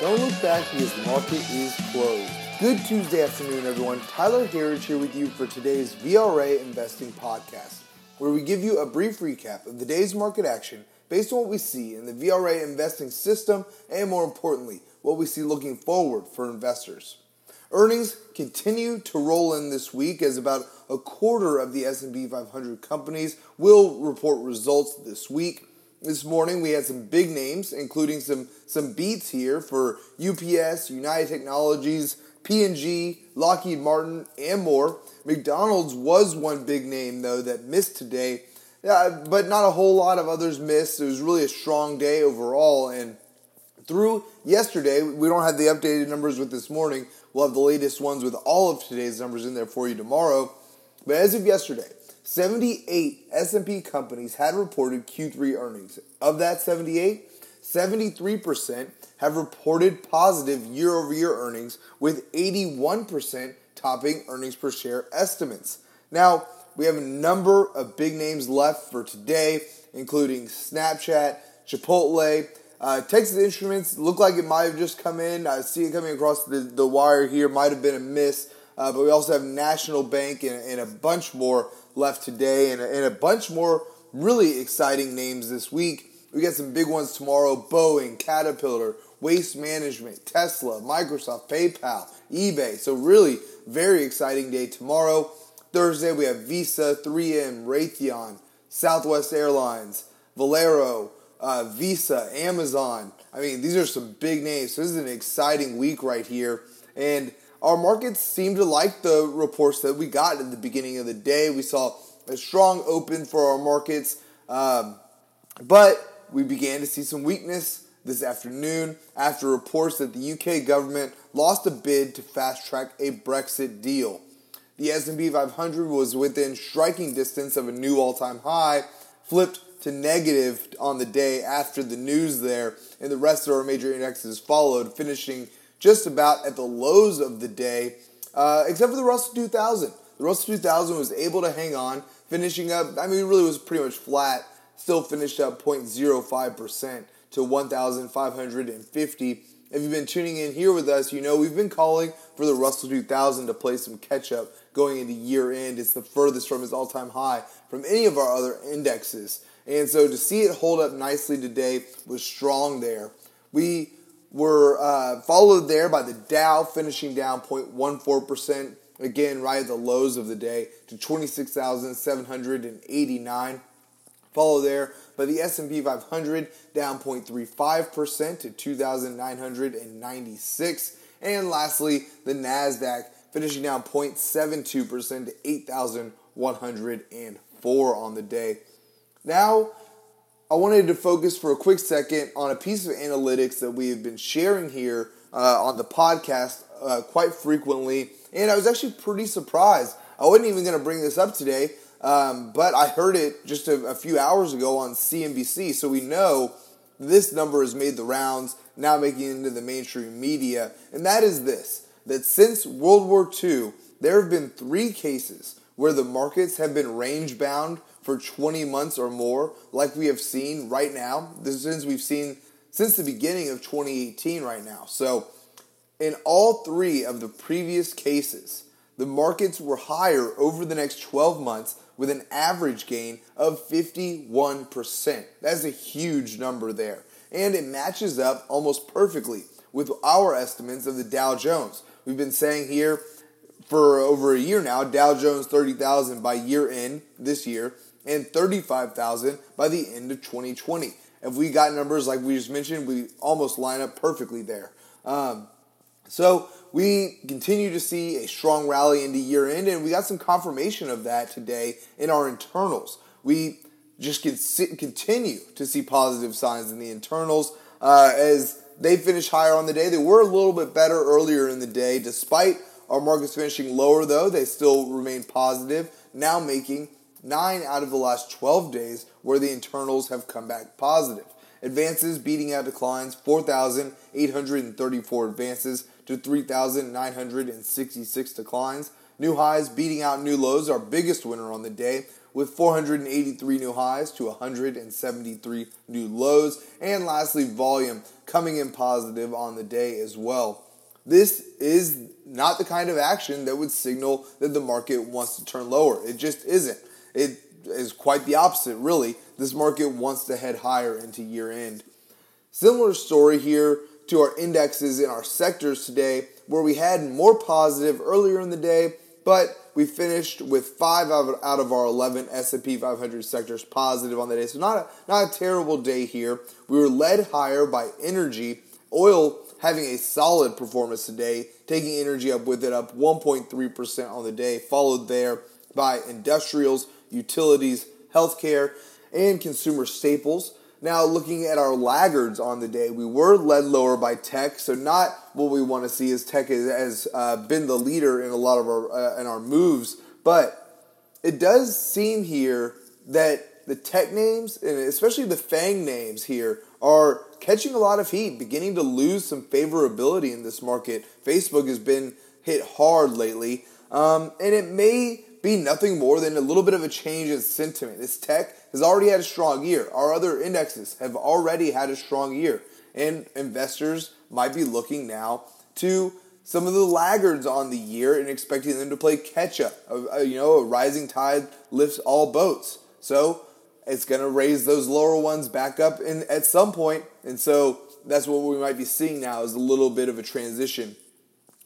Don't look back because the market is closed. Good Tuesday afternoon, everyone. Tyler Herriage here with you for today's VRA Investing Podcast, where we give you a brief recap of the day's market action based on what we see in the VRA investing system and, more importantly, what we see looking forward for investors. Earnings continue to roll in this week as about a quarter of the S&P 500 companies will report results this week. This morning we had some big names, including some some beats here for UPS, United Technologies, P&G, Lockheed Martin, and more. McDonald's was one big name though that missed today, uh, but not a whole lot of others missed. It was really a strong day overall, and through yesterday, we don't have the updated numbers with this morning. We'll have the latest ones with all of today's numbers in there for you tomorrow. But as of yesterday, 78 S&P companies had reported Q3 earnings. Of that 78, 73% have reported positive year-over-year earnings with 81% topping earnings per share estimates. Now, we have a number of big names left for today, including Snapchat, Chipotle, uh, Texas Instruments look like it might have just come in. I see it coming across the, the wire here. Might have been a miss. Uh, but we also have National Bank and, and a bunch more left today and a, and a bunch more really exciting names this week. We got some big ones tomorrow Boeing, Caterpillar, Waste Management, Tesla, Microsoft, PayPal, eBay. So, really, very exciting day tomorrow. Thursday, we have Visa, 3M, Raytheon, Southwest Airlines, Valero, uh, Visa, Amazon. I mean, these are some big names. So, this is an exciting week right here. And our markets seem to like the reports that we got at the beginning of the day. We saw a strong open for our markets, um, but we began to see some weakness this afternoon after reports that the UK government lost a bid to fast track a Brexit deal. The S&P 500 was within striking distance of a new all-time high, flipped to negative on the day after the news there, and the rest of our major indexes followed, finishing just about at the lows of the day, uh, except for the Russell 2000. The Russell 2000 was able to hang on, finishing up, I mean, it really was pretty much flat, still finished up 0.05% to 1,550. If you've been tuning in here with us, you know we've been calling for the Russell 2000 to play some catch up going into year end. It's the furthest from its all time high from any of our other indexes. And so to see it hold up nicely today was strong there. We were uh, followed there by the Dow finishing down 0.14%, again right at the lows of the day to 26,789. Followed there by the S&P 500 down 0.35% to 2,996. And lastly, the Nasdaq finishing down 0.72% to 8,104 on the day. Now, I wanted to focus for a quick second on a piece of analytics that we have been sharing here uh, on the podcast uh, quite frequently, and I was actually pretty surprised. I wasn't even going to bring this up today, um, but I heard it just a, a few hours ago on CNBC, so we know this number has made the rounds, now making it into the mainstream media, and that is this that since World War II, there have been three cases where the markets have been range bound for 20 months or more, like we have seen right now. This since we've seen since the beginning of 2018 right now. So, in all three of the previous cases, the markets were higher over the next 12 months with an average gain of 51%. That's a huge number there. And it matches up almost perfectly with our estimates of the Dow Jones. We've been saying here for over a year now, Dow Jones 30,000 by year end this year and 35,000 by the end of 2020. If we got numbers like we just mentioned, we almost line up perfectly there. Um, so we continue to see a strong rally into year end, and we got some confirmation of that today in our internals. We just continue to see positive signs in the internals uh, as they finish higher on the day. They were a little bit better earlier in the day, despite our markets finishing lower, though, they still remain positive, now making nine out of the last 12 days where the internals have come back positive. Advances beating out declines, 4,834 advances to 3,966 declines. New highs beating out new lows, our biggest winner on the day, with 483 new highs to 173 new lows. And lastly, volume coming in positive on the day as well. This is not the kind of action that would signal that the market wants to turn lower. It just isn't. It is quite the opposite, really. This market wants to head higher into year end. Similar story here to our indexes in our sectors today, where we had more positive earlier in the day, but we finished with five out of our 11 S&P 500 sectors positive on the day. So not a, not a terrible day here. We were led higher by energy, oil having a solid performance today, taking energy up with it up 1.3% on the day, followed there by industrials, utilities, healthcare, and consumer staples. Now, looking at our laggards on the day, we were led lower by tech, so not what we want to see as tech has uh, been the leader in a lot of our uh, in our moves, but it does seem here that the tech names and especially the FANG names here are catching a lot of heat, beginning to lose some favorability in this market. Facebook has been hit hard lately, um, and it may be nothing more than a little bit of a change in sentiment. This tech has already had a strong year. Our other indexes have already had a strong year. And investors might be looking now to some of the laggards on the year and expecting them to play catch up. you know, a rising tide lifts all boats. So it's going to raise those lower ones back up in, at some point. And so that's what we might be seeing now is a little bit of a transition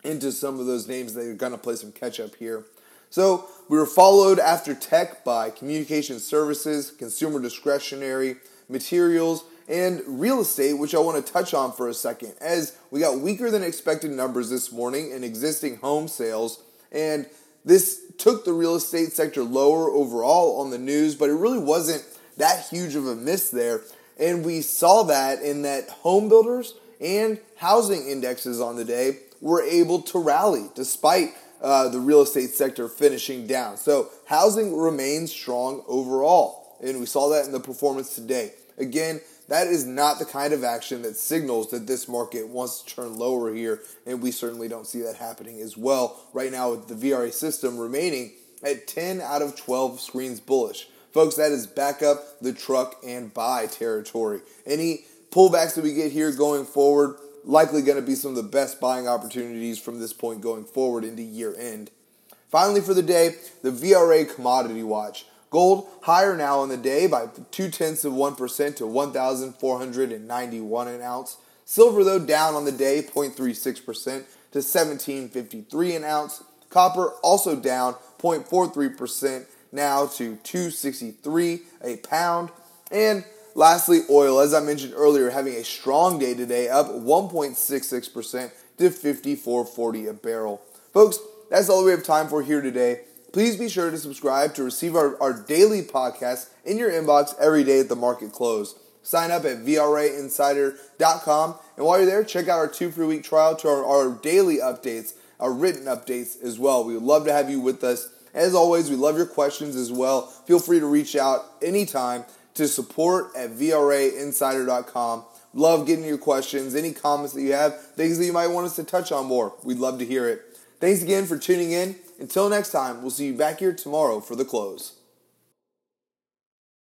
into some of those names that are going to play some catch up here. So we were followed after tech by communication services, consumer discretionary, materials, and real estate, which I want to touch on for a second, as we got weaker than expected numbers this morning in existing home sales, and this took the real estate sector lower overall on the news, but it really wasn't that huge of a miss there. And we saw that in that home builders and housing indexes on the day were able to rally despite uh, the real estate sector finishing down. So housing remains strong overall, and we saw that in the performance today. Again, that is not the kind of action that signals that this market wants to turn lower here, and we certainly don't see that happening as well right now with the VRA system remaining at 10 out of 12 screens bullish. Folks, that is back up the truck and buy territory. Any pullbacks that we get here going forward, likely going to be some of the best buying opportunities from this point going forward into year end. Finally, for the day, the VRA Commodity Watch. Gold higher now on the day by two tenths of 1% to 1,491 an ounce. Silver, though, down on the day 0.36% to 1753 an ounce. Copper also down 0.43% now to 263 a pound. And Lastly, oil, as I mentioned earlier, having a strong day today, up 1.66% to 54.40 a barrel. Folks, that's all we have time for here today. Please be sure to subscribe to receive our, our daily podcast in your inbox every day at the market close. Sign up at VRAinsider.com. And while you're there, check out our two free week trial to our, our daily updates, our written updates as well. We would love to have you with us. As always, we love your questions as well. Feel free to reach out anytime to support at VRAinsider.com. Love getting your questions, any comments that you have, things that you might want us to touch on more. We'd love to hear it. Thanks again for tuning in. Until next time, we'll see you back here tomorrow for the close.